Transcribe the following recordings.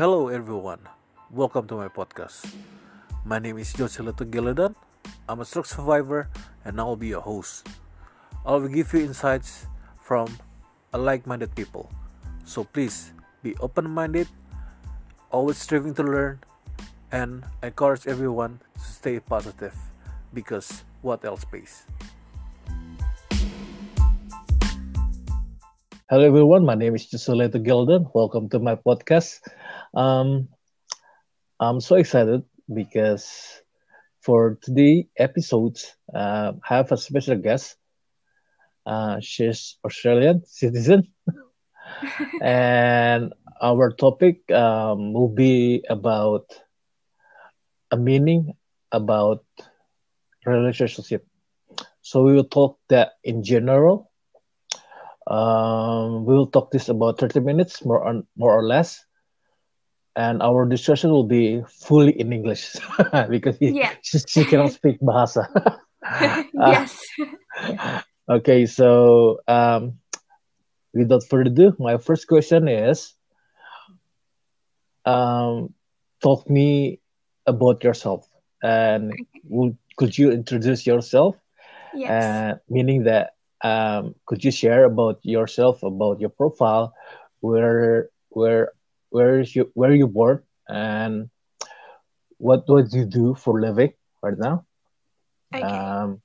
Hello everyone, welcome to my podcast. My name is Josela Geladan. I'm a stroke survivor and I will be your host. I will give you insights from a like-minded people. So please be open-minded, always striving to learn, and encourage everyone to stay positive because what else pays? Hello everyone, my name is Josela Gilden. Welcome to my podcast. Um, I'm so excited because for today episodes, uh, I have a special guest. Uh, she's Australian citizen, and our topic um, will be about a meaning about relationship. So we will talk that in general. Um, we will talk this about 30 minutes, more or, more or less and our discussion will be fully in English because he, Yeah. she, she cannot speak Bahasa. yes. okay, so um, without further ado, my first question is um, talk me about yourself and would, could you introduce yourself? Yes. Uh, meaning that um, could you share about yourself, about your profile, where where where is you where you born and what what do you do for living right now? okay. Um,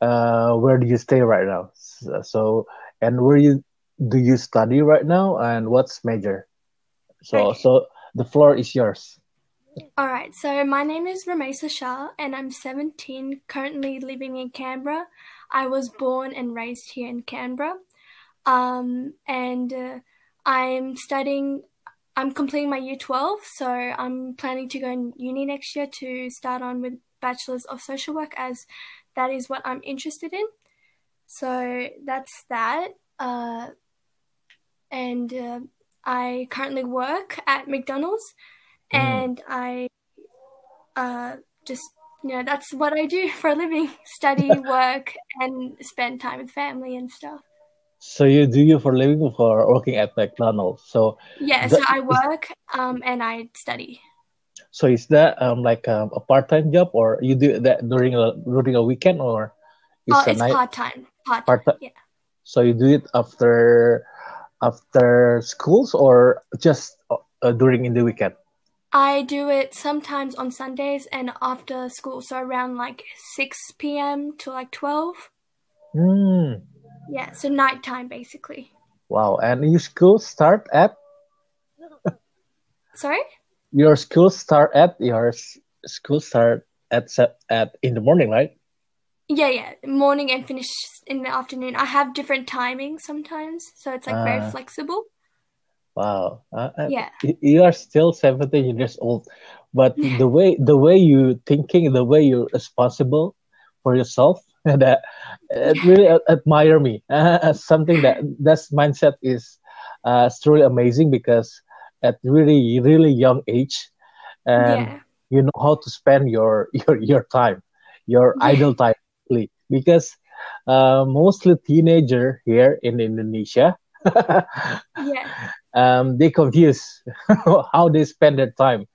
uh, where do you stay right now? So, so and where you do you study right now and what's major? So Okay. so the floor is yours. All right. So my name is Ramesa Shah, and I'm 17, currently living in Canberra. I was born and raised here in Canberra, um, and uh, I'm studying. I'm completing my year 12, so I'm planning to go in uni next year to start on with bachelor's of social work, as that is what I'm interested in. So that's that. Uh, and uh, I currently work at McDonald's, Mm. and I uh, just you know that's what I do for a living: study, work, and spend time with family and stuff. So you do you for living for working at McDonald's. So Yeah, That so I work um, and I study. so is that um like um, a part time job or you do that during a during a weekend or Oh, a it's night part time. Part time. part-time? Yeah. So you do it after after schools or just uh, during in the weekend? I do it sometimes on Sundays and after school, so around like 6 p.m. to like 12. Hmm. Yeah, so nighttime basically. Wow. And your school start at Sorry? your school start at your school start at at in the morning, right? Yeah, yeah, morning and finish in the afternoon. I have different timings sometimes, so it's like very Ah. flexible. Wow. Uh, uh, Yeah. you are still 17 years old, but the way the way you thinking, the way you're responsible for yourself, that it really admire me. Uh, something that that's mindset is uh, truly amazing because at really really young age, and Yeah. you know how to spend your your your time, your Yeah. idle time, because uh, mostly teenager here in Indonesia. Yeah. Um, they confuse how they spend their time.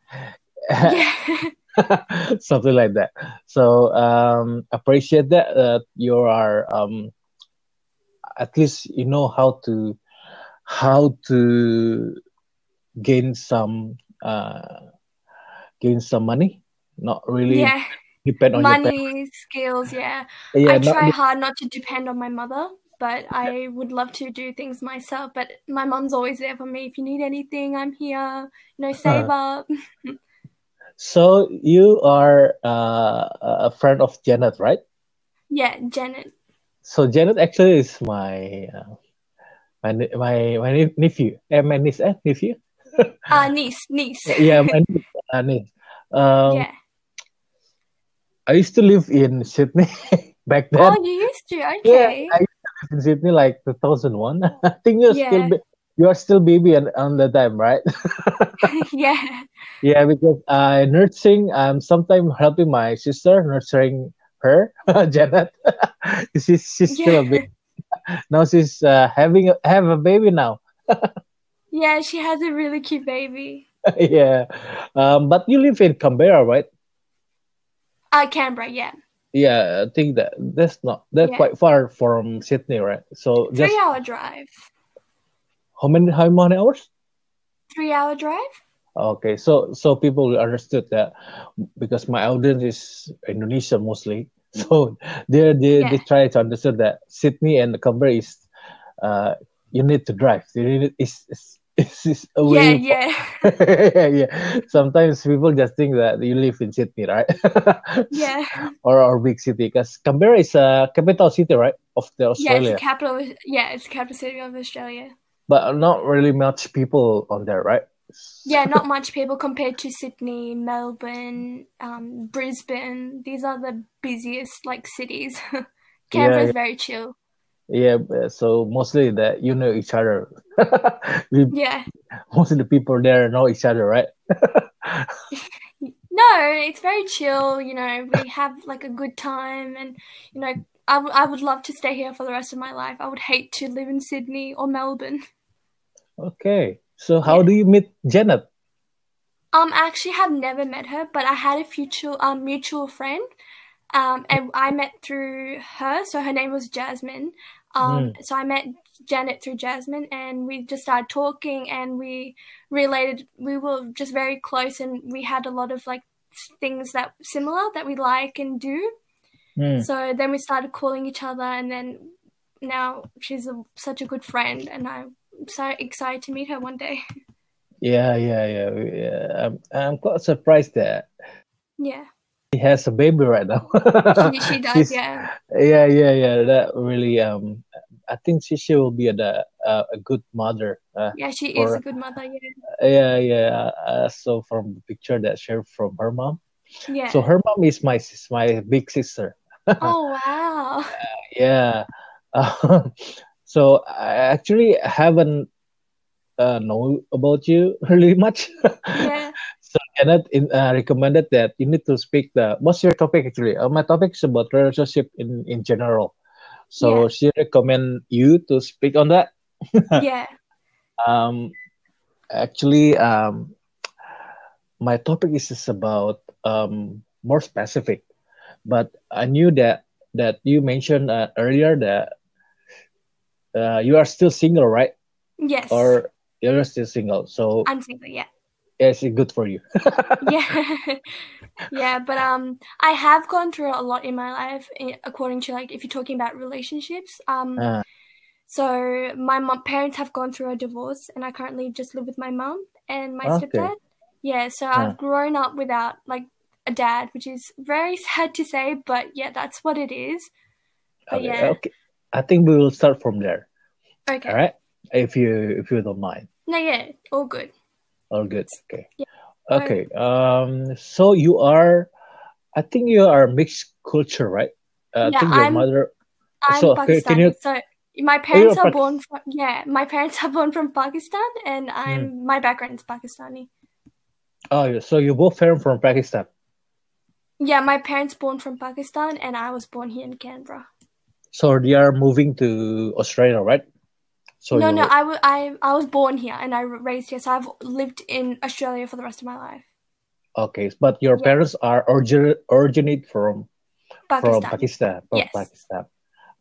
Yeah. Something like that. So um, appreciate that uh, you are um, at least you know how to how to gain some uh, gain some money. Not really Yeah. depend on your. Money, skills, yeah. Yeah, I try hard not to depend on my mother, but I would love to do things myself. But my mom's always there for me. If you need anything, I'm here. You know, save up. So you are uh, a friend of Janet, right? Yeah, Janet. So Janet actually is my uh, my my my nephew. Eh, my niece, eh, nephew. Uh, niece, niece. yeah, my niece. Uh, niece. Um, yeah. I used to live in Sydney back then. Oh, you used to? yeah, Okay. I to live in Sydney like 2001. I think you're still Yeah. ba- you are still baby on, on the time, right? yeah. yeah, because uh, nursing. I'm sometimes helping my sister nurturing her, Janet. she's she's still a Yeah. baby. Now she's uh, having a, have a baby now. Yeah, she has a really cute baby. yeah. Um, but you live in Canberra, right? Uh, Canberra, yeah. Yeah, I think that that's not that's Yeah. quite far from Sydney, right? So just Three hour drive. how many how many hours? Three hour drive? Okay, so so people understood that because my audience is Indonesian mostly, so they they they Yeah. try to understand that Sydney and Canberra is uh you need to drive. You need it's it's it's, it's Yeah, away. yeah. yeah, yeah. Sometimes people just think that you live in Sydney, right? yeah. or or big city, because Canberra is a capital city, right, of the Yeah, it's Australia. the capital yeah, it's the capital city of Australia. But not really much people on there, right? Yeah, not much people compared to Sydney, Melbourne, um, Brisbane. These are the busiest like cities. Canberra's yeah. very chill. Yeah, so mostly that you know each other. we, Yeah. most of the people there know each other, right? No, it's very chill. You know, we have like a good time, and you know, I, w- I would love to stay here for the rest of my life. I would hate to live in Sydney or Melbourne. Okay. So how Yeah. do you meet Janet? Um, I actually have never met her, but I had a future um mutual friend, um, and I met through her. So her name was Jasmine. Um, so I met Janet through Jasmine, and we just started talking, and we related. We were just very close, and we had a lot of like things that similar that we like and do. Hmm. So then we started calling each other, and then now she's a, such a good friend, and I'm so excited to meet her one day. Yeah, yeah, yeah. yeah. I'm, I'm quite surprised that yeah, he has a baby right now. she, she does. Yeah. yeah, yeah, yeah. That really, um, I think she, she will be a uh, a good mother. Uh, Yeah, she is a good mother. Yeah, yeah, yeah. Uh, so from the picture that shared from her mom, yeah. so her mom is my sis- my big sister. oh wow. Yeah. Um, so I actually haven't uh, know about you really much. Yeah. Janet in, uh, recommended that you need to speak the. What's your topic actually? Uh, my topic is about relationship in in general. So Yeah. she recommend you to speak on that. yeah. Um, actually, um, my topic is just about um more specific, but I knew that that you mentioned uh, earlier that uh, you are still single, right? Yes. Or you're still single, so I'm single. Yeah. It's good for you. Yeah. yeah, but um, I have gone through a lot in my life, according to like if you're talking about relationships. Um, Ah, so my mom parents have gone through a divorce, and I currently just live with my mom and my Okay. stepdad. Yeah, so Ah. I've grown up without like a dad, which is very sad to say, but yeah, that's what it is. But okay, yeah. okay. I think we will start from there. Okay. All right, if you if you don't mind. No, yeah, all good. All good. Okay. Yeah. Okay. Um. So you are, I think you are mixed culture, right? Uh, I Yeah, think your I'm- mother. I'm So, Pakistani. can you- So my parents you're are born from yeah, my parents are born from Pakistan, and I'm my background is Pakistani. Oh, yeah, so you both parents from Pakistan. Yeah, my parents born from Pakistan, and I was born here in Canberra. So they are moving to Australia, right? So no, no, I I I was born here and I raised here, so I've lived in Australia for the rest of my life. Okay, but your Yeah. parents are origin originate from from Pakistan. Pakistan. From Yes. Pakistan.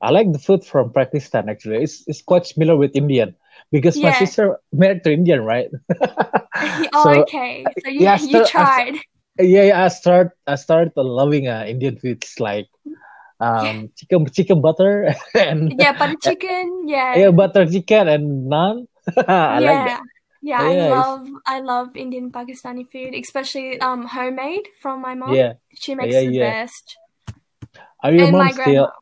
I like the food from Pakistan actually. It's it's quite similar with Indian because my sister married to Indian, right? oh, So, okay. So you yeah, you so- tried. yeah, yeah, I start I started loving uh, Indian foods like um chicken chicken butter and yeah, butter chicken. Yeah. yeah butter chicken and naan. I yeah. like that. Yeah, Yeah, I love I love Indian Pakistani food, especially um homemade from my mom. Yeah. She makes Yeah, the yeah. best. Are your and mom my grandma. still?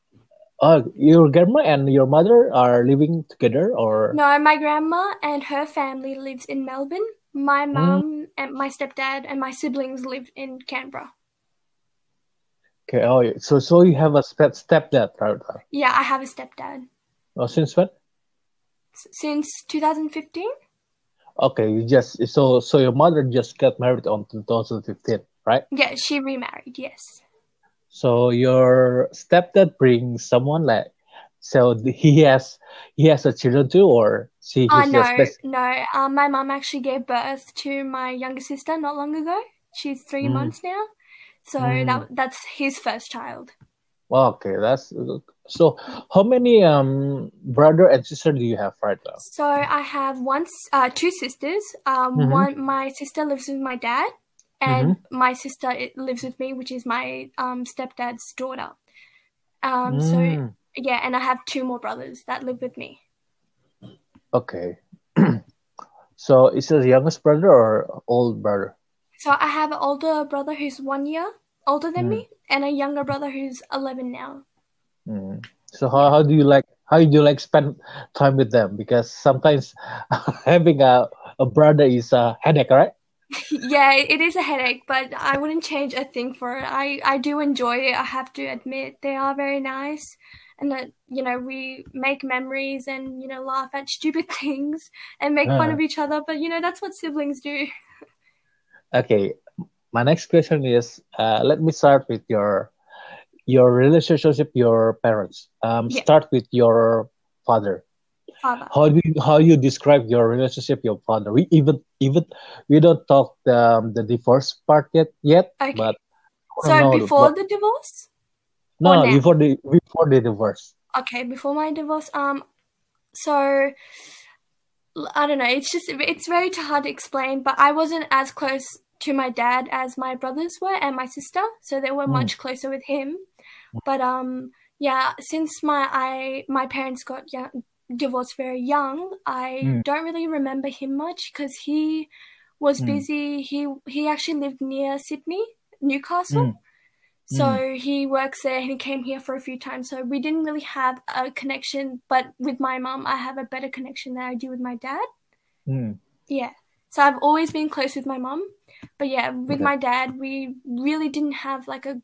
Oh, your grandma and your mother are living together, or No, my grandma and her family lives in Melbourne. My Mm. and my stepdad and my siblings live in Canberra. Okay? Oh, so so you have a step stepdad, right? Yeah, I have a stepdad Oh, since when? S- since 2015. Okay, you just so so your mother just got married on 2015, right? Yeah, she remarried. Yes. So your stepdad brings someone like So he has he has a children too, or she Uh, no, best. no. Um, my mom actually gave birth to my younger sister not long ago. She's three Mm. months now. So Mm. that that's his first child. Okay, that's so. How many um brother and sister do you have right now? So I have one, s- uh, two sisters. Um, Mhm. one my sister lives with my dad, and my sister lives with me, which is my um stepdad's daughter. Um, so Mm, yeah, and I have two more brothers that live with me. okay. So is it the youngest brother or old brother? So I have an older brother who's one year older than Mm. me, and a younger brother who's eleven now. Mm. So how, how do you like how do you like spend time with them? Because sometimes having a, a brother is a headache, right? yeah, it is a headache, but I wouldn't change a thing for it. I, I do enjoy it, I have to admit. They are very nice. And that, you know, we make memories and, you know, laugh at stupid things and make fun Uh, of each other. But, you know, that's what siblings do. Okay. My next question is uh, let me start with your your relationship your parents. Um, Yeah, start with your father. father. How do you, how you describe your relationship your father? We even even we don't talk the um, the divorce part yet yet, Okay. but So know before the divorce no no before the before the divorce. Okay, before my divorce. Um, so I don't know. It's just it's very hard to explain. But I wasn't as close to my dad as my brothers were and my sister, so they were Mm, much closer with him. But um, yeah, since my I my parents got young, divorced very young, I mm, don't really remember him much because he was mm, busy. He he actually lived near Sydney, Newcastle. Mm, mm. So he works there and he came here for a few times. So we didn't really have a connection, but with my mom, I have a better connection than I do with my dad. mm. Yeah. So I've always been close with my mom. But yeah, with Okay. my dad, we really didn't have like a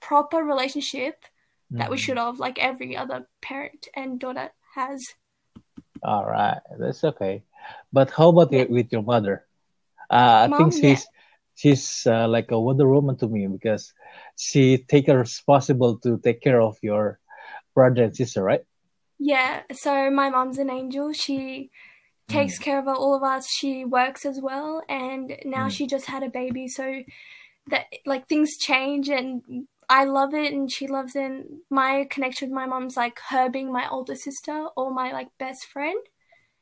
proper relationship that we Mm. should have, like every other parent and daughter has. All right, that's okay. But how about Yeah. with your mother? Uh, I think Mom, yeah. she's she's uh, like a Wonder Woman to me because she take responsible to take care of your brother and sister, right? Yeah. So my mom's an angel. She takes Mm, care of all of us. She works as well, and now mm, she just had a baby, so that like things change, and I love it, and she loves it. And my connection with my mom's like her being my older sister or my like best friend.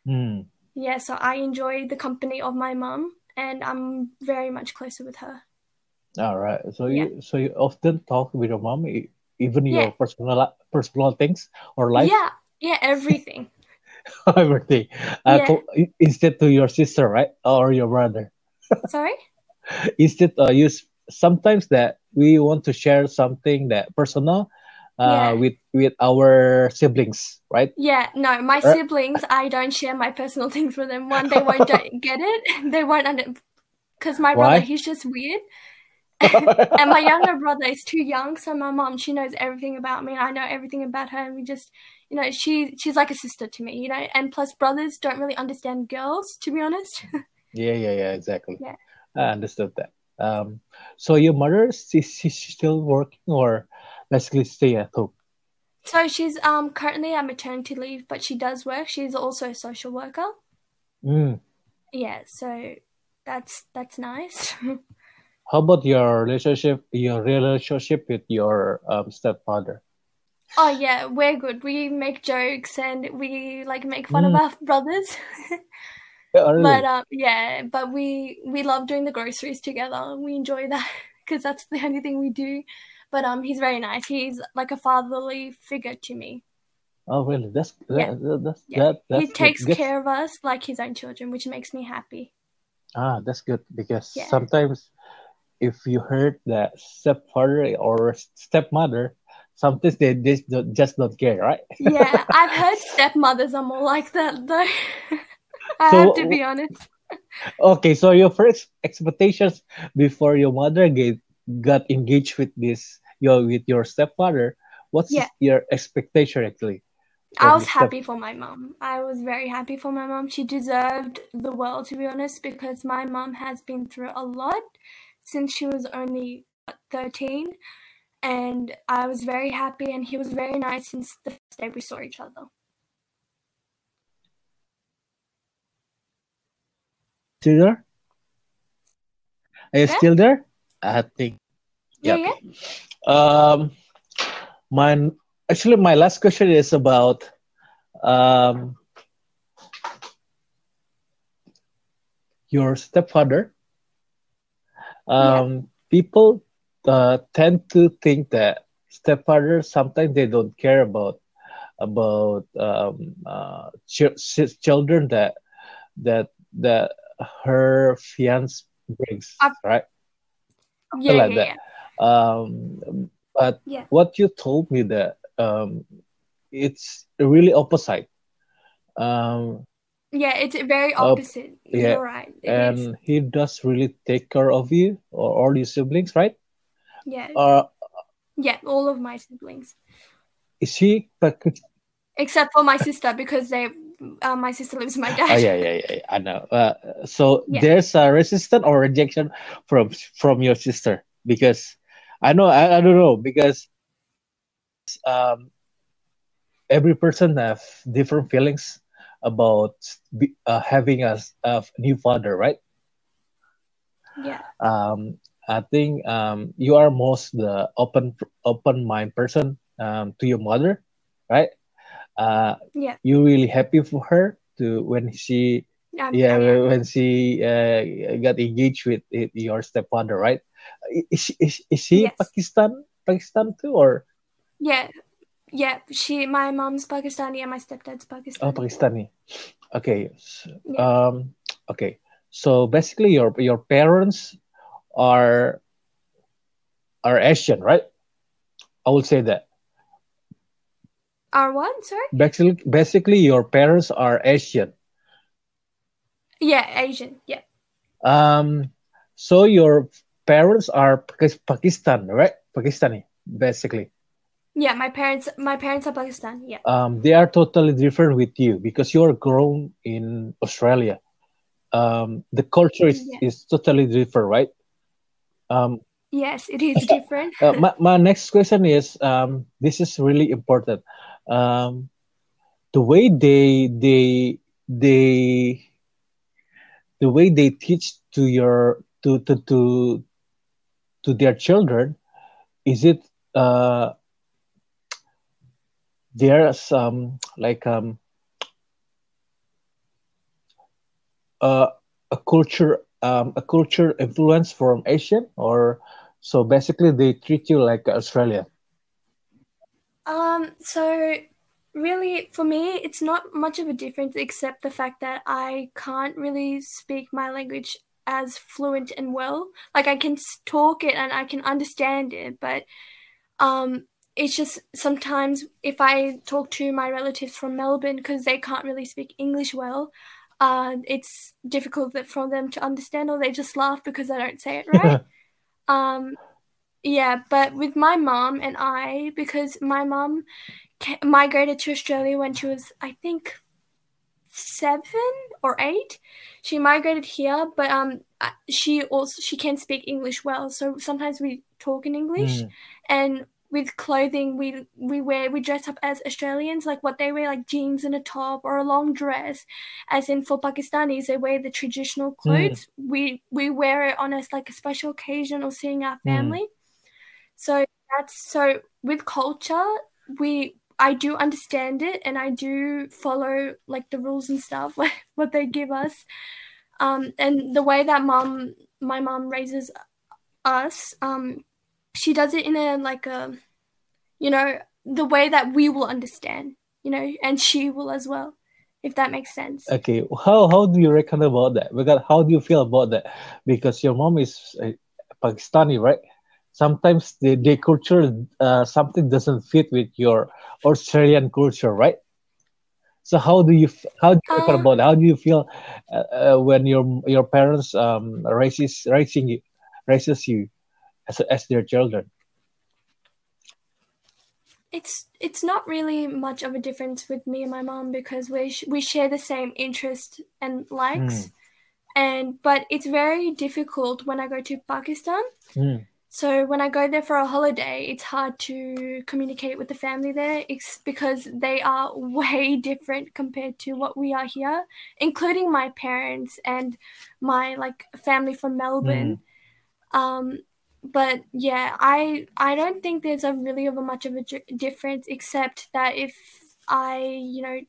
mm. Yeah, so I enjoy the company of my mom, and I'm very much closer with her. All right. So Yeah, you so you often talk with your mom, even yeah, your personal personal things or life, yeah, yeah, everything. everything. Uh, Yeah. instead to your sister, right, or your brother. Sorry. Instead, uh, you sometimes that we want to share something that personal, uh, Yeah. with with our siblings, right? Yeah, no, my Right? siblings, I don't share my personal things with them. One, they won't get it. They won't under because my brother, he's just weird. And my younger brother is too young, so my mom, she knows everything about me, and I know everything about her, and we just, you know, she she's like a sister to me, you know. And plus, brothers don't really understand girls, to be honest. Yeah, yeah, yeah, exactly. Yeah. I understood that. Um, so your mother is she, she's still working or basically stay at home? So she's um currently on maternity leave, but she does work. She's also a social worker. Mm. Yeah, so that's that's nice. How about your relationship, your relationship with your um, stepfather? Oh yeah, we're good. We make jokes and we like make fun of Mm. our brothers. Yeah, But um yeah, but we we love doing the groceries together. We enjoy that because that's the only thing we do. But um he's very nice. He's like a fatherly figure to me. Oh, really? That's Yeah. that, that that's Yeah. that He that's good. takes Because care of us like his own children, which makes me happy. ah, that's good because Yeah. sometimes if you heard that stepfather or stepmother, sometimes they just don't, just don't care, right? Yeah, I've heard stepmothers are more like that though. I have to be honest. okay, so your first expectations before your mother get got engaged with this your with your stepfather, what's Yeah. your expectation actually I was happy for my mom. I was very happy for my mom. She deserved the world, to be honest, because my mom has been through a lot since she was only 13. and I was very happy, and he was very nice since the first day we saw each other. Still there? Are you Yeah. still there? I think. Yeah, okay. Um, my actually my last question is about um your stepfather. Um, people uh, tend to think that stepfathers sometimes they don't care about about um, uh, ch- ch- children that that that her fiance brings, I've- right? Yeah, like yeah, that. yeah. Um, but Yeah. what you told me that um, it's really opposite. Um, Yeah, it's very Uh, opposite. yeah, You're right. It is. and he does really take care of you or all your siblings, right? Yeah, Uh, yeah, all of my siblings, is except for my sister because they, uh, my sister lives with my dad. Oh, yeah, yeah, yeah, yeah, I know. Uh, so Yeah. there's a resistance or rejection from from your sister because I know I, I don't know because um every person have different feelings about uh, having a new father, right? Yeah, Um, I think um you are most the open open mind person um to your mother, right? Uh, yeah, you really happy for her to when she um, yeah when she uh, got engaged with your stepfather right is she, is, is he Yes. pakistan pakistan too or yeah, yeah. She, my mom's Pakistani and my stepdad's Pakistani. oh pakistani okay Yeah. um okay so basically your your parents are are asian right i would say that Are what? Sorry. basically basically your parents are asian Yeah, Asian. Yeah, um so your parents are Pakis- pakistan right pakistani basically yeah. My parents, my parents are Pakistan. Yeah, um, they are totally different with you because you're grown in Australia. Um, the culture is, Yeah. is totally different, right? Um, yes, it is different. uh, my, my next question is um, this is really important. Um, the way they they they the way they teach to your to to to to their children is it uh there's um like um uh, a culture um, a culture influence from Asian or so basically they treat you like Australia. Um, so really for me it's not much of a difference except the fact that I can't really speak my language as fluent and well. Like I can talk it and I can understand it, but um it's just sometimes if I talk to my relatives from Melbourne because they can't really speak English well, uh, it's difficult that- for them to understand or they just laugh because I don't say it right. Um, yeah, but with my mom and I, because my mom ca- migrated to Australia when she was, I think, seven or eight. She migrated here, but um, she also she can speak English well. So sometimes we talk in English, Mm. and with clothing, we we wear we dress up as Australians, like what they wear, like jeans and a top or a long dress. As in for Pakistanis, they wear the traditional clothes. We we wear it on a like a special occasion or seeing our Mm. family. So that's so with culture, we I do understand it and I do follow like the rules and stuff, what they give us. Um, and the way that mom, my mom raises us, um, she does it in a like a, you know, the way that we will understand, you know, and she will as well, if that makes sense. Okay, how how do you reckon about that? Because how do you feel about that? Because your mom is uh, Pakistani, right? Sometimes the, the culture uh, something doesn't fit with your Australian culture, right? So how do you how do you reckon Um, about it? How do you feel uh, uh, when your your parents um raises raising you raises you as as their children? It's it's not really much of a difference with me and my mom because we sh- we share the same interest and likes, Mm. and but it's very difficult when I go to Pakistan. Mm. So when I go there for a holiday, it's hard to communicate with the family there it's because they are way different compared to what we are here, including my parents and my like family from Melbourne. Mm. Um, but yeah, I I don't think there's a really of a much of a difference except that if I you know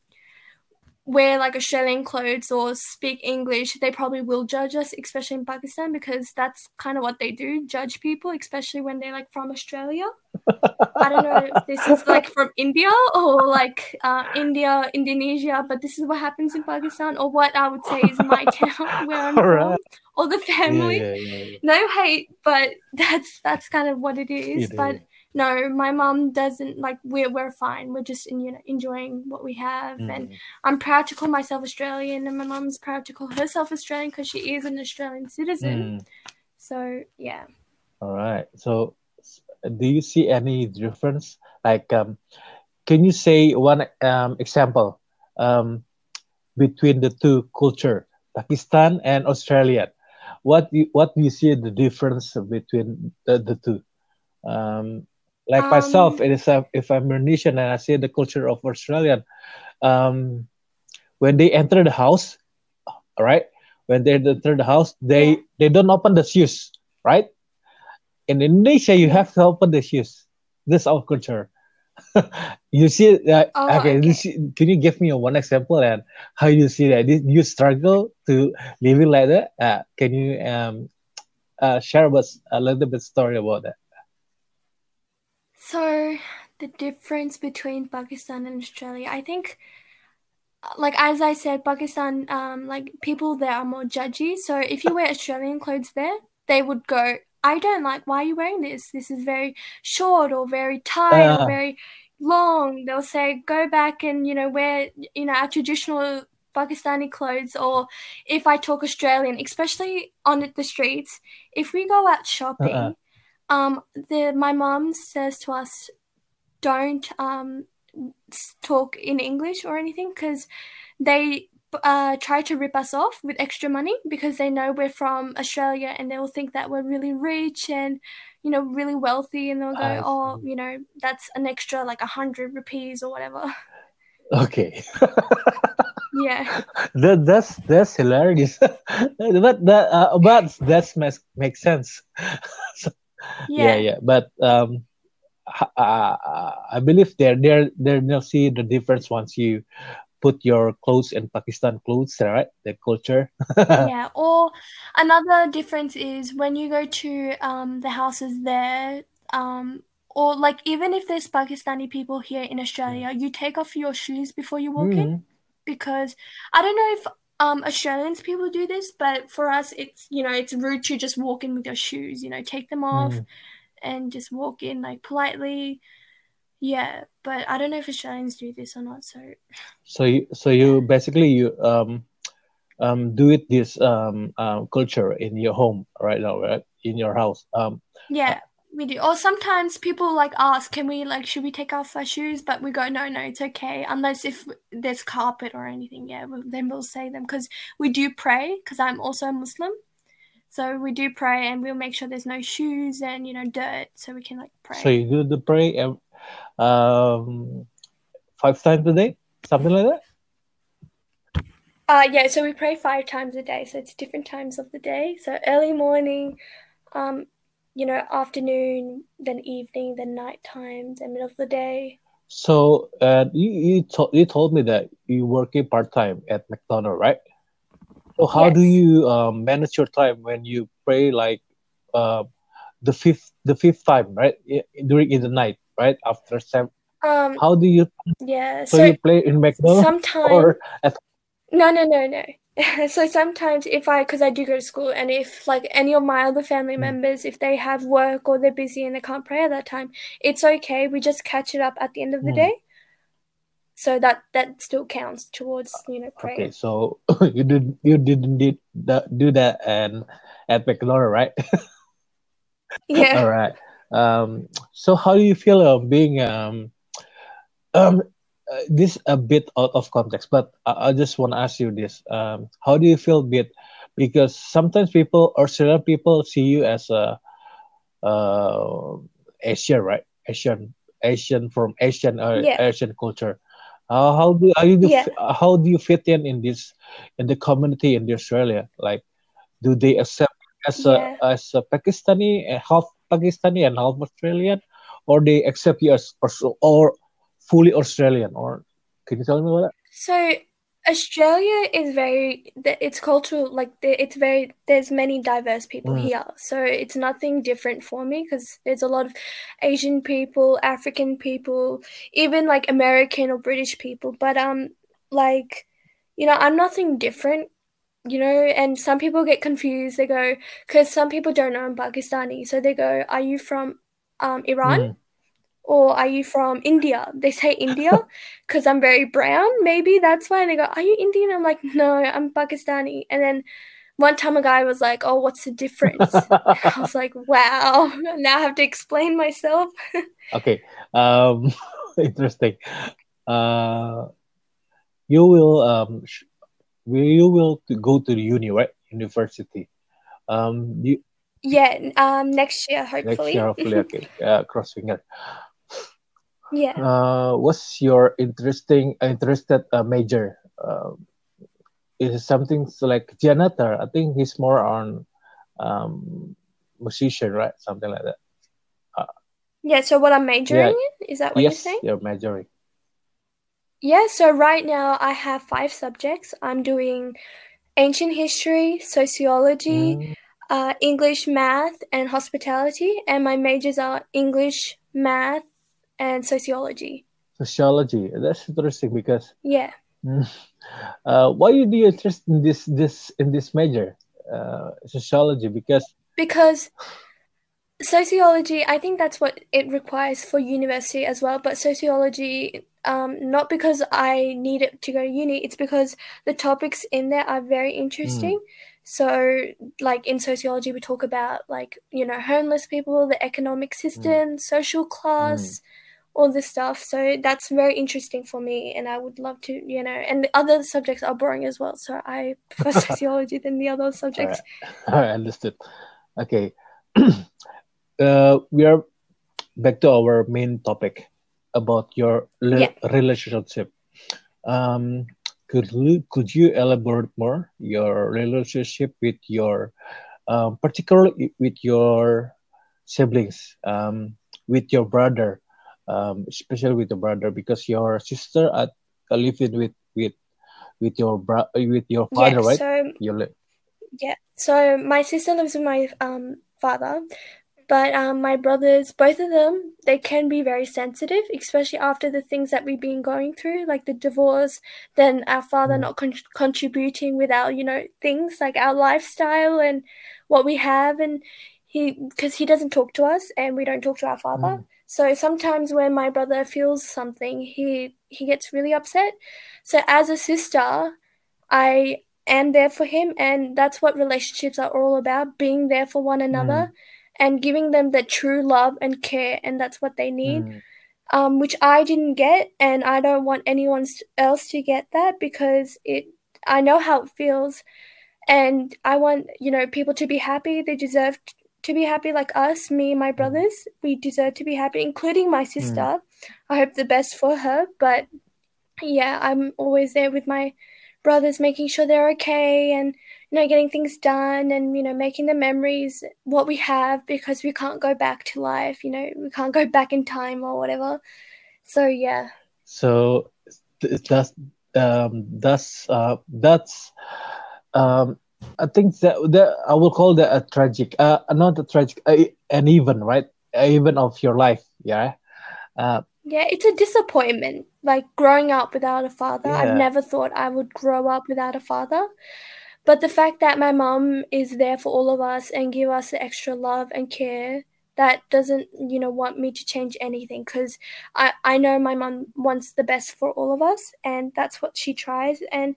wear like Australian clothes or speak English, they probably will judge us, especially in Pakistan, because that's kind of what they do judge people, especially when they're like from Australia. I don't know if this is like from India or like uh, India, Indonesia, but this is what happens in Pakistan, or what I would say is my town where I'm from, or the family. Yeah, yeah, yeah, no hate, but that's that's kind of what it is. but no, my mom doesn't like we're we're fine. We're just in, you know enjoying what we have, mm. and I'm proud to call myself Australian, and my mom's proud to call herself Australian because she is an Australian citizen. Mm. So yeah. All right. So, do you see any difference? Like, um, can you say one um, example um, between the two culture, Pakistan and Australian? What you, what do you see the difference between the, the two? Um, like um, myself it is a, if i'm Indonesian and i see the culture of australian um, when they enter the house right when they enter the house they they don't open the shoes right in indonesia you have to open the shoes. This our culture. You see that oh, okay, okay. can you give me a one example and how you see that? Did you struggle to live living like that? Uh, can you um, uh, share with us a little bit story about that? So, the difference between Pakistan and Australia, I think, like as I said, Pakistan, um, like people there are more judgy. So if you wear Australian clothes there, they would go, "I don't like. Why are you wearing this? This is very short or very tight uh. or very long." They'll say, "Go back and you know wear you know our traditional." Pakistani clothes, or if I talk Australian, especially on the streets, if we go out shopping, uh-uh um, the my mom says to us, don't um talk in English or anything because they uh, try to rip us off with extra money because they know we're from Australia and they'll think that we're really rich and you know really wealthy and they'll go, oh, you know, that's an extra like a hundred rupees or whatever. Okay. yeah. That that's that's hilarious, but that uh, but that's makes makes sense. so, yeah, yeah, yeah. But um, uh, I believe they're they're they'll see the difference once you put your clothes in Pakistan clothes, right? The culture. yeah. Or another difference is when you go to um, the houses there, um, or like even if there's Pakistani people here in Australia, mm. you take off your shoes before you walk mm. in because I don't know if um, Australians people do this, but for us, it's you know it's rude to just walk in with your shoes. You know, take them off mm. and just walk in like politely. Yeah, but I don't know if Australians do this or not. So, so you so you basically you um um do it this um, um culture in your home right now, right in your house. Um, yeah we do. Or sometimes people like ask, can we like should we take off our shoes? But we go, no, no, it's okay. Unless if there's carpet or anything, yeah, then we'll say them because we do pray. Because I'm also a Muslim, so we do pray and we'll make sure there's no shoes and you know dirt, so we can like pray. So you do the pray, um, five times a day, something like that. Uh, yeah, so we pray five times a day. So it's different times of the day. So early morning, um, you know, afternoon, then evening, then night time, then middle of the day. So uh, you you, to- you told me that you working part time at McDonald, right? So how yes. do you um, manage your time when you pray like uh, the fifth the fifth time, right? During in the night, right? After seven. Um, how do you? Yeah. So, so you play in McDonald sometimes or at? No, no, no, no. so sometimes if I, because I do go to school, and if like any of my other family mm. members, if they have work or they're busy and they can't pray at that time, it's okay. We just catch it up at the end of the mm. day. So that that still counts towards you know praying. Okay, so you did you didn't did that, do that and at McDonald, right? yeah. All right. Um. So how do you feel of being um um uh, this a bit out of context, but I, I just want to ask you this: um, How do you feel, bit? Because sometimes people or certain people see you as a uh, Asia, right? Asian, Asian from Asian uh, Yeah. Asian culture. Uh, how do do you, Yeah. how do you fit in in this in the community in Australia? Like, do they accept as Yeah. a as a Pakistani, uh, half Pakistani and half Australian, or they accept you as or, or fully Australian? Or can you tell me about that? So Australia is very it's cultural like it's very there's many diverse people Mm. here. So it's nothing different for me because there's a lot of Asian people, African people, even like American or British people. But um like you know, I'm nothing different. You know, and some people get confused. They go because some people don't know I'm Pakistani, so they go, "Are you from um Iran?" Mm. or are you from India? They say India because I'm very brown. Maybe that's why. And they go, Are you Indian? I'm like, No, I'm Pakistani. And then one time a guy was like, Oh, what's the difference? I was like, Wow. Now I have to explain myself. Okay. Um, interesting. Uh, you will um, sh- you will go to the uni, right? University. Um, you, Yeah, um, next year, hopefully. next year, hopefully. Okay. Uh, cross finger. yeah. Uh, what's your interesting interested uh, major? Uh, is it something like janitor? I think he's more on um, musician, right? Something like that. Uh, Yeah, so what I'm majoring in? Is that what you're yes, saying? you're majoring. Yeah, so right now I have five subjects. I'm doing ancient history, sociology, Mm, uh, English, math, and hospitality. And my majors are English, math, and sociology. sociology. That's interesting because Yeah. Mm. Uh, why you do you interest in this this in this major, uh, sociology? Because Because sociology, I think that's what it requires for university as well. But sociology, um, not because I need it to go to uni, it's because the topics in there are very interesting. Hmm. So, like in sociology, we talk about like, you know, homeless people, the economic hmm. system, social class, hmm. all this stuff. So that's very interesting for me, and I would love to, you know, and the other subjects are boring as well. So I prefer sociology than the other subjects. I understood. Okay, uh, we are back to our main topic about your Yeah. relationship. Um, could you could you elaborate more your relationship with your, um, particularly with your siblings, um, with your brother, um, especially with the brother because your sister at uh, living with with with your bro- with your father, yeah, right? so You li- Yeah. So my sister lives with my um father, but um my brothers, both of them, they can be very sensitive, especially after the things that we've been going through, like the divorce, then our father Mm. not con- contributing with our, you know, things like our lifestyle and what we have and he because he doesn't talk to us and we don't talk to our father. Mm. So sometimes when my brother feels something, he he gets really upset. So as a sister, I am there for him and that's what relationships are all about being there for one another and giving them the true love and care and that's what they need Mm. um, which i didn't get and i don't want anyone else to get that because it i know how it feels and i want you know people to be happy. They deserve to be happy like us me and my brothers. We deserve to be happy including my sister. I hope the best for her but yeah i'm always there with my brothers making sure they're okay and you know getting things done and you know making the memories what we have because we can't go back to life you know we can't go back in time or whatever. So yeah. So th- that's um, that's uh, that's um, I think that, that I will call that a tragic, uh, not a tragic, uh, an even right, a even of your life, yeah. Uh, yeah it's a disappointment like growing up without a father Yeah. i've never thought i would grow up without a father but the fact that my mom is there for all of us and give us the extra love and care that doesn't you know want me to change anything because I, I know my mom wants the best for all of us and that's what she tries and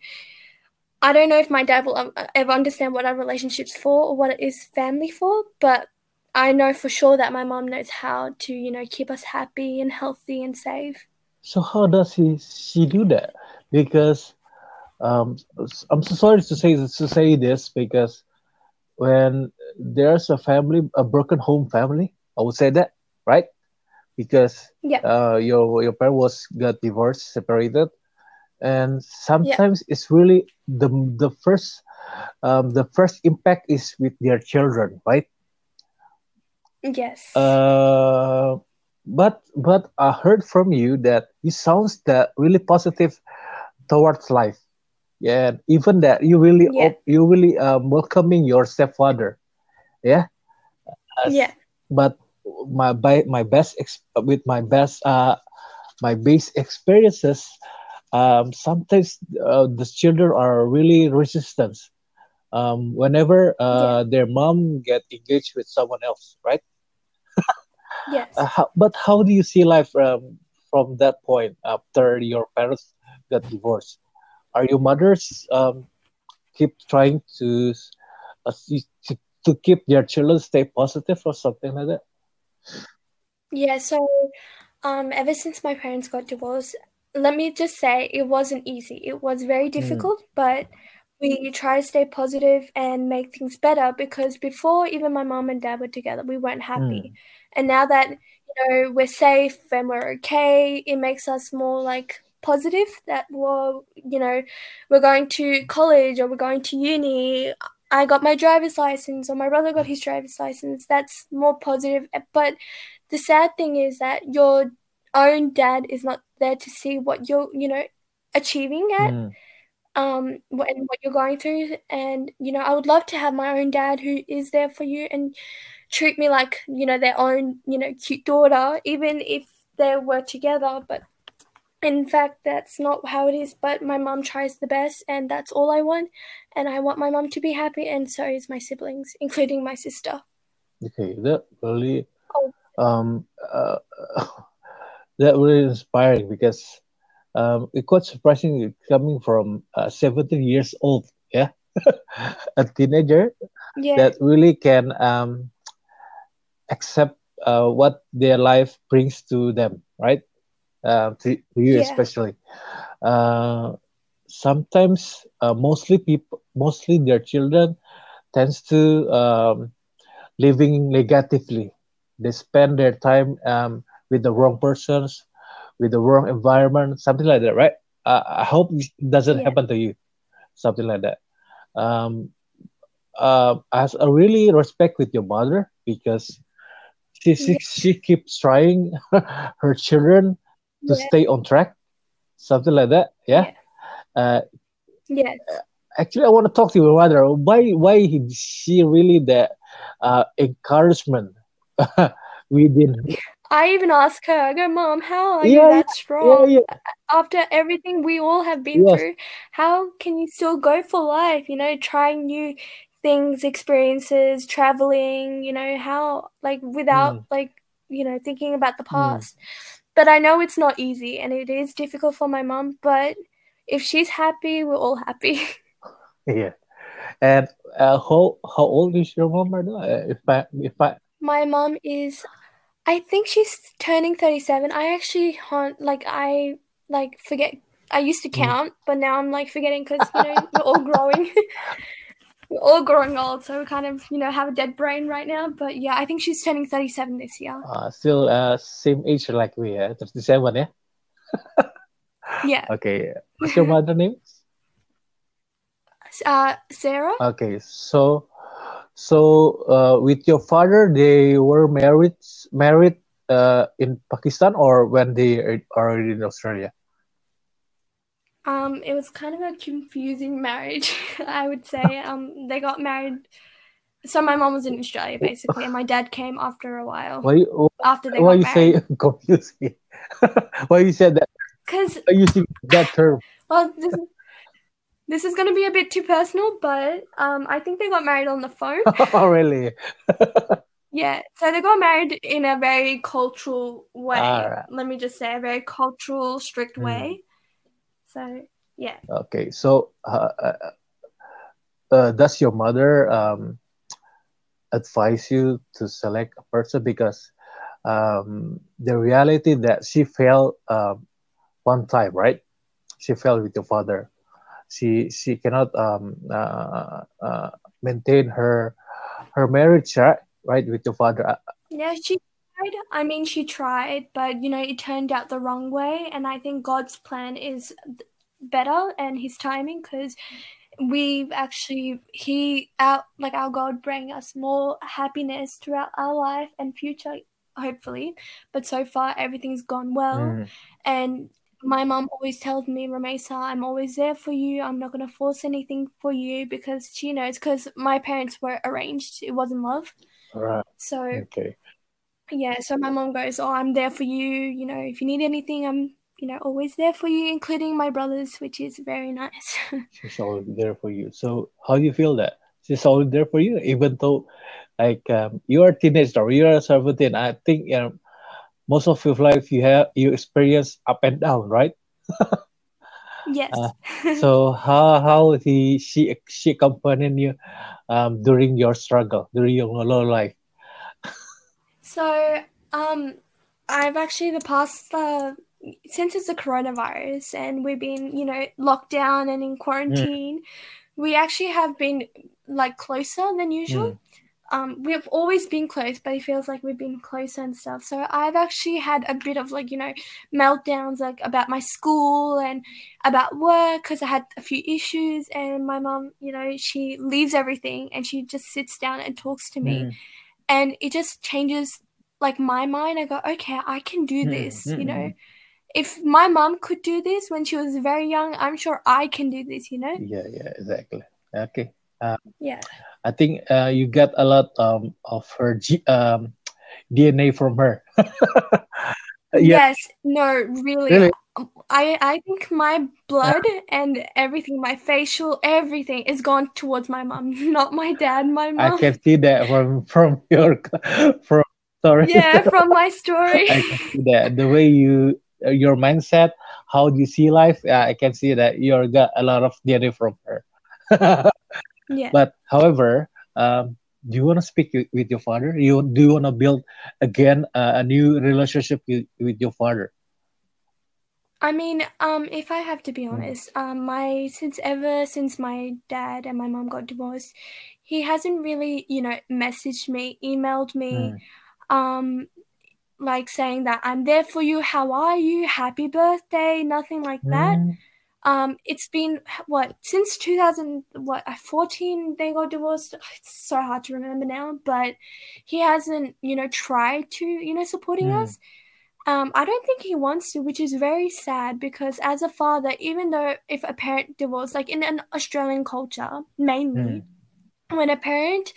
i don't know if my dad will ever understand what our relationship's for or what it is family for but i know for sure that my mom knows how to you know keep us happy and healthy and safe so how does he she do that? Because um, I'm so sorry to say to say this because when there's a family, a broken home family, I would say that, right? Because Yeah. uh, your your parent was got divorced, separated, and Yeah. sometimes it's really the the first um, the first impact is with their children, right? Yes. Uh, but but I heard from you that you sounds that really positive towards life. Yeah, even that you really Yeah. op- you really um, welcoming your stepfather. Yeah, Yeah. But my by my best ex- with my best uh my base experiences, um, sometimes uh, the children are really resistant. Um, whenever Yeah. uh, their mom get engaged with someone else, right? Yes. Uh, how, but how do you see life um, from that point after your parents got divorced? Are your mothers um, keep trying to, uh, to to keep their children stay positive or something like that? Yeah, so um, ever since my parents got divorced, let me just say it wasn't easy. It was very Mm, difficult, but we try to stay positive and make things better because before even my mom and dad were together, we weren't happy. mm, And now that, you know, we're safe and we're okay, it makes us more like positive that we're, you know, we're going to college or we're going to uni. I got my driver's license or my brother got his driver's license. That's more positive. But the sad thing is that your own dad is not there to see what you're, you know, achieving at mm, um what and what you're going through and you know I would love to have my own dad who is there for you and treat me like you know their own you know cute daughter even if they were together but in fact that's not how it is but my mom tries the best and that's all I want and I want my mom to be happy and so is my siblings including my sister. Okay, that really oh. um uh, that really inspiring because um it's quite surprising coming from uh, 17 years old, yeah, a teenager yeah that really can um accept uh, what their life brings to them, right? Uh, to, to you yeah especially. Uh, sometimes, uh, mostly people, mostly their children tends to um, living negatively. They spend their time um, with the wrong persons, with the wrong environment, something like that, right? Uh, I hope it doesn't yeah happen to you, something like that. Um, uh, as I really respect with your mother because she she, yeah she keeps trying her children to yeah stay on track, something like that. Yeah. yeah Uh, yes actually, I want to talk to your mother. Why why she really the uh, encouragement within? I even ask her, I go, Mom, how are you that strong? yeah, After everything we all have been yes. through, how can you still go for life? You know, trying new things, experiences, traveling, you know, how, like, without, Mm, like, you know, thinking about the mm, past. But I know it's not easy and it is difficult for my mom, but if she's happy, we're all happy. yeah. And uh, how how old is your mom right now? Uh, If I if I My mom is I think she's turning 37. I actually haunt, like, I, like, forget. I used to mm. count, but now I'm, like, forgetting because, you know, we're all growing. we're all growing old, so we kind of, you know, have a dead brain right now. But yeah, I think she's turning 37 this year. uh, still uh, same age like me, yeah, 37, yeah. Yeah. Okay, what's your mother name? uh, Sarah? Okay, so so uh, with your father, they were married married uh, in Pakistan or when they are in Australia? Um, it was kind of a confusing marriage, I would say. Um, they got married. So my mom was in Australia basically, and my dad came after a while Why you after they why got you say married. confusing? why you said that? Because Why using that term? well, this is this is gonna be a bit too personal, but um, I think they got married on the phone. Oh, really? Yeah, so they got married in a very cultural way. Alright. Let me just say, a very cultural, strict Mm. way. So yeah, Okay, so uh, uh, uh, does your mother um, advise you to select a person because um, the reality that she failed um, one time, right? She failed with your father. She she cannot um, uh, uh, maintain her her marriage, right? Right with your father. Uh, yeah, she tried. I mean, she tried, but you know, it turned out the wrong way. And I think God's plan is better and His timing because we've actually He our like our God bring us more happiness throughout our life and future, hopefully. But so far, everything's gone well, Mm. and my mom always tells me, Ramesa, I'm always there for you. I'm not going to force anything for you because she knows, because my parents were arranged. It wasn't love. Right. So, Okay. yeah, so my mom goes, Oh, I'm there for you. You know, if you need anything, I'm, you know, always there for you, including my brothers, which is very nice. She's always there for you. So how do you feel that she's always there for you, even though, like, um, you are teenager, you are 17. I think you know, most of your life you have you experience up and down, right? yes. Uh, So how how he she she accompanied you um during your struggle, during your low life? So, um, I've actually the past uh, since it's the coronavirus and we've been, you know, locked down and in quarantine, we actually have been like closer than usual. Mm. Um, we've always been close, but it feels like we've been closer and stuff. So I've actually had a bit of like, you know, meltdowns like about my school and about work because I had a few issues. And my mom, you know, she leaves everything and she just sits down and talks to me Mm. and it just changes like my mind. I go, okay, I can do Mm, this. mm, You know, mm. if my mom could do this when she was very young, I'm sure I can do this. You know, Yeah, yeah, exactly. Okay. yeah, I think uh, you get a lot um, of her G um, DNA from her. Yeah, yes, no, really. really. I I think my blood and everything, my facial, everything is gone towards my mom, not my dad. My mom. I can see that from from your from sorry. Yeah, from my story. I can see that the way you uh, your mindset, how do you see life? I can see that you got a lot of DNA from her. Yeah. But however, um, do you want to speak with, your father? You do you want to build again uh, a new relationship with, with your father? I mean, um, if I have to be Mm. honest, um, my since ever since my dad and my mom got divorced, he hasn't really, you know, messaged me, emailed me, Mm. um, like saying that I'm there for you, how are you, happy birthday, nothing like that. Um, it's been what since 2000 what uh, 14 they got divorced. It's so hard to remember now, but he hasn't, you know, tried to, you know, supporting Mm. us. Um, I don't think he wants to, which is very sad because as a father, even though if a parent divorces, like in an Australian culture, mainly, Mm. when a parent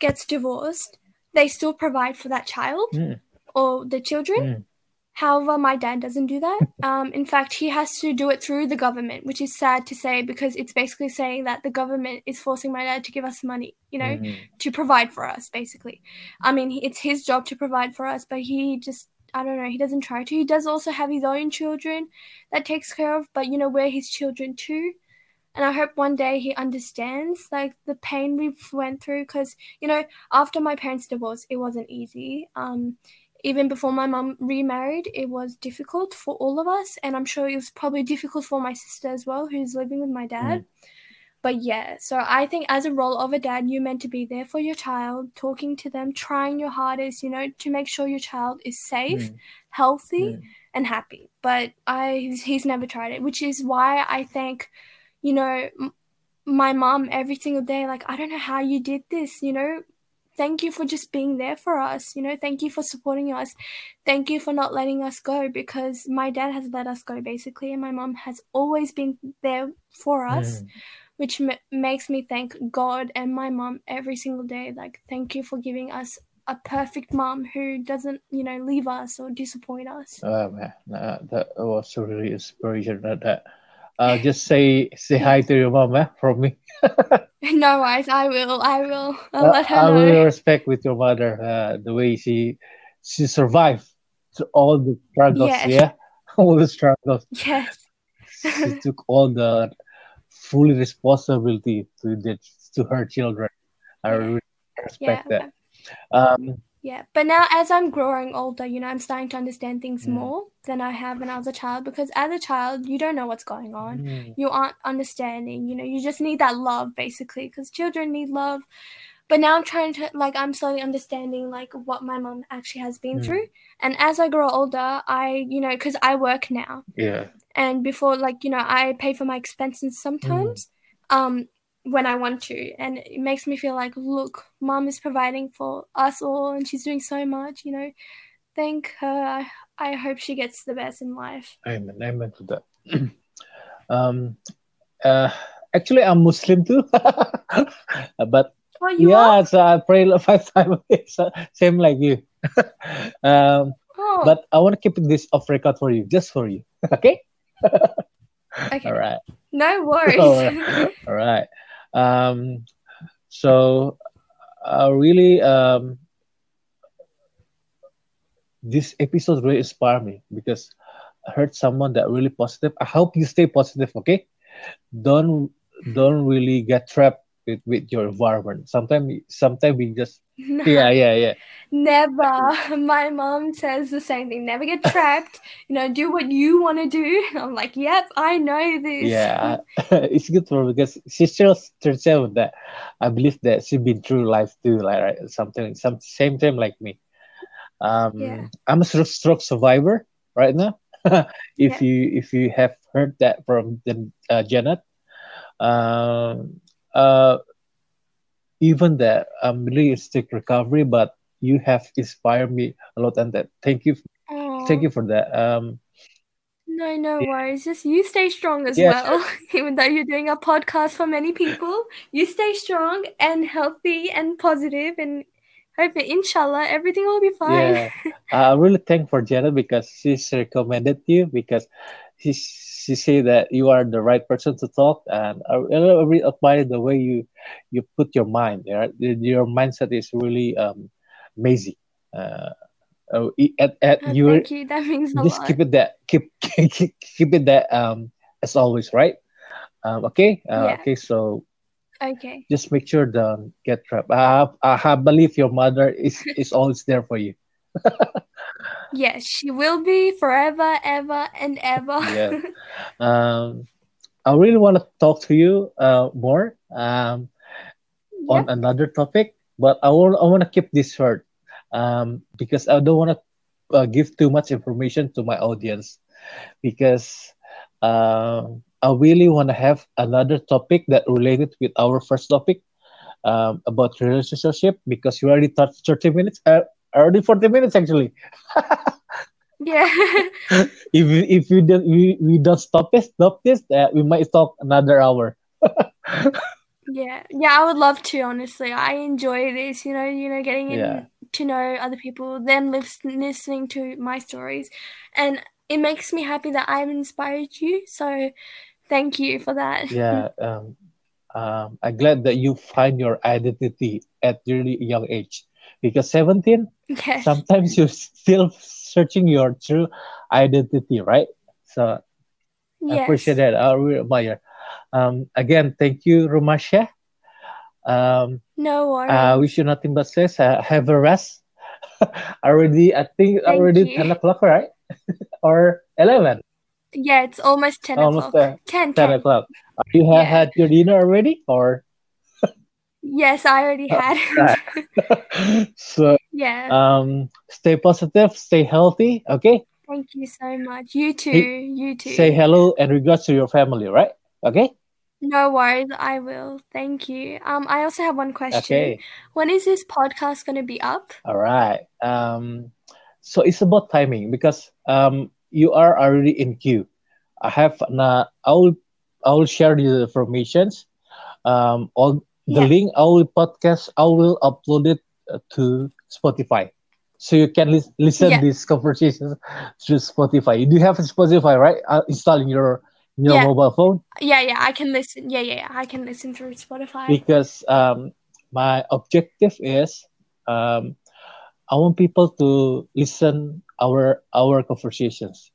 gets divorced, they still provide for that child Mm. or the children. However, my dad doesn't do that. Um, in fact, he has to do it through the government, which is sad to say because it's basically saying that the government is forcing my dad to give us money, you know, Mm. to provide for us, basically. I mean, it's his job to provide for us, but he just, I don't know, he doesn't try to. He does also have his own children that takes care of, but you know, we're his children too. And I hope one day he understands like the pain we've went through because you know after my parents' divorce, it wasn't easy. Um, even before my mum remarried, it was difficult for all of us, and I'm sure it was probably difficult for my sister as well, who's living with my dad. But yeah, so I think as a role of a dad, you're meant to be there for your child, talking to them, trying your hardest, you know, to make sure your child is safe, Mm. healthy, Mm. and happy. But I he's, he's never tried it, which is why I thank, you know, m- my mom every single day. Like I don't know how you did this, you know. Thank you for just being there for us, you know. Thank you for supporting us. Thank you for not letting us go because my dad has let us go basically, and my mom has always been there for us Mm. which m- makes me thank God and my mom every single day. Like, thank you for giving us a perfect mom who doesn't, you know, leave us or disappoint us. Oh man, uh, that was really inspirational. That, that. Uh, just say say hi to your mom, eh, from me. no worries, I will, I will. I'll Uh, let her I know. respect with your mother uh, the way she she survived through all the struggles. Yes. Yeah, all the struggles. Yes. She took all the full responsibility to the to her children. I Yeah. really Yeah. respect that. Um, Yeah. But now as I'm growing older, you know, I'm starting to understand things Mm. more than I have when I was a child because as a child, you don't know what's going on. mm, you aren't understanding you know you just need that love basically because children need love but now I'm trying to like I'm slowly understanding like what my mom actually has been Mm. through. And as I grow older, I you know because I work now, Yeah. and before like you know I pay for my expenses sometimes, um when I want to, and it makes me feel like look, mom is providing for us all, and she's doing so much. You know, thank her. I, hope she gets the best in life. Amen. Amen to that. um, uh, actually, I'm Muslim too, but Oh, you are. yeah, so I pray five times. so same like you. um, Oh, but I want to keep this off record for you, just for you. Okay. okay. All right. No worries. All right. All right. Um, so, uh, really, um, this episode really inspired me because I heard someone that really positive. I hope you stay positive. Okay. Don't don't really get trapped with, with your environment. Sometimes sometimes we just No, yeah yeah yeah never. My mom says the same thing. Never get trapped. You know, do what you want to do. I'm like, yep, I know this. yeah. it's good for because she tells herself that I believe that she been through life too, like right, something some same time like me. Um, Yeah. I'm a stroke, stroke survivor right now. if Yeah. you if you have heard that from the uh, Janet, um, uh, even that I'm really stick recovery, but you have inspired me a lot, and that thank you, thank you for that. Um, No, no worries. Just you stay strong as yeah, well. Even though you're doing a podcast for many people, you stay strong and healthy and positive and hope inshallah everything will be fine. yeah. I really thank for Jenna because she's recommended you because she she say that you are the right person to talk, and I really really admire the way you you put your mind. Yeah, your mindset is really um amazing. Uh, uh, at at Oh, you thank you. That means a just lot. keep it that keep keep keep it that um as always, right? Um, okay, uh, Yeah. okay. So Okay. just make sure don't get trapped. I I, I believe your mother is is always there for you. Yes, she will be forever, ever, and ever. Yeah. Um, I really want to talk to you uh, more um, on another topic, but I want I want to keep this short um, because I don't want to uh, give too much information to my audience because um, I really want to have another topic that related with our first topic um, about relationship because you already touched 30 minutes, uh, already 40 minutes actually. Yeah. if we, if we don't we, we don't stop this stop this uh, we might talk another hour Yeah. Yeah, I would love to, honestly. I enjoy this, you know, you know, getting in Yeah. to know other people, them lis- listening to my stories. And it makes me happy that I've inspired you. So thank you for that. yeah um, um, i'm glad that you find your identity at really young age because 17 Yes. sometimes you're still searching your true identity right so i appreciate Yes. that i really admire um, again thank you rumasha um, No worries. I wish you nothing but success. Uh, have a rest. already, I think Thank already you. 10 o'clock, right? or 11, Yeah, it's almost 10 almost o'clock. uh, 10, 10 10. o'clock. Uh, You have Yeah. had your dinner already? Or Yes, I already uh, had. so, Yeah. um, stay positive, stay healthy, okay? Thank you so much. You too. Hey, You too. say hello and regards to your family, right? Okay? No worries, I will. Thank you. Um, I also have one question. Okay. When is this podcast going to be up? All right. Um, so it's about timing because um, you are already in queue. I have na I will I will share the informations. Um, all the Yeah. link I will podcast I will upload it uh, to Spotify, so you can lis- listen Yeah. these conversations through Spotify. you Do you have Spotify, right? Uh, installed in your your Yeah. mobile phone Yeah, yeah, I can listen. Yeah, yeah, yeah, I can listen through Spotify. because um, my objective is um, I want people to listen our our conversations.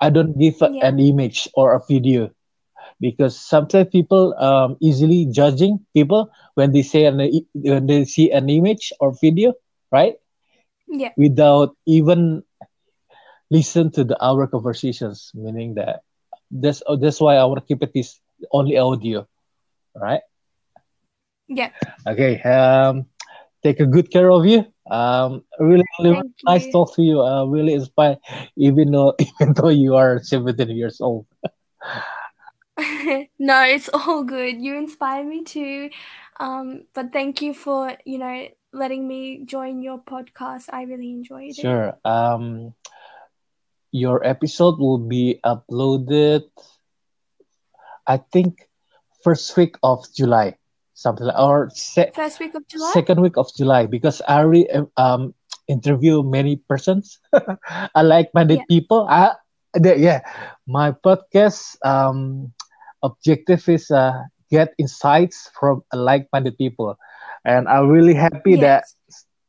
i don't give a- an image or a video because sometimes people um, easily judging people when they say an, when they see an image or video, right? Yeah. Without even listen to the our conversations, meaning that that's that's why I want to keep it this only audio, right? Yeah. Okay. Um, take a good care of you. Um, really, really Thank nice you. talk to you. Uh, really inspired, even though even though you are 17 years old. no, it's all good. You inspire me too. Um, but thank you for, you know, letting me join your podcast. I really enjoyed it. Sure. Um, your episode will be uploaded, I think, first week of July, something like, or se- First week of July? second week of July, because I already um interview many persons, I like-minded Yeah. people. I, the- yeah, my podcast um objective is uh get insights from like-minded people, and I'm really happy that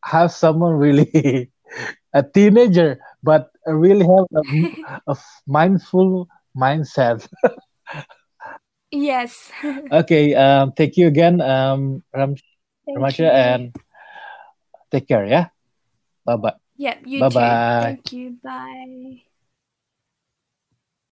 have someone really a teenager but really have a mindful mindset yes. okay um thank you again um Ram- Ramasha, and take care yeah bye bye Yeah, you bye too. bye Thank you. Bye.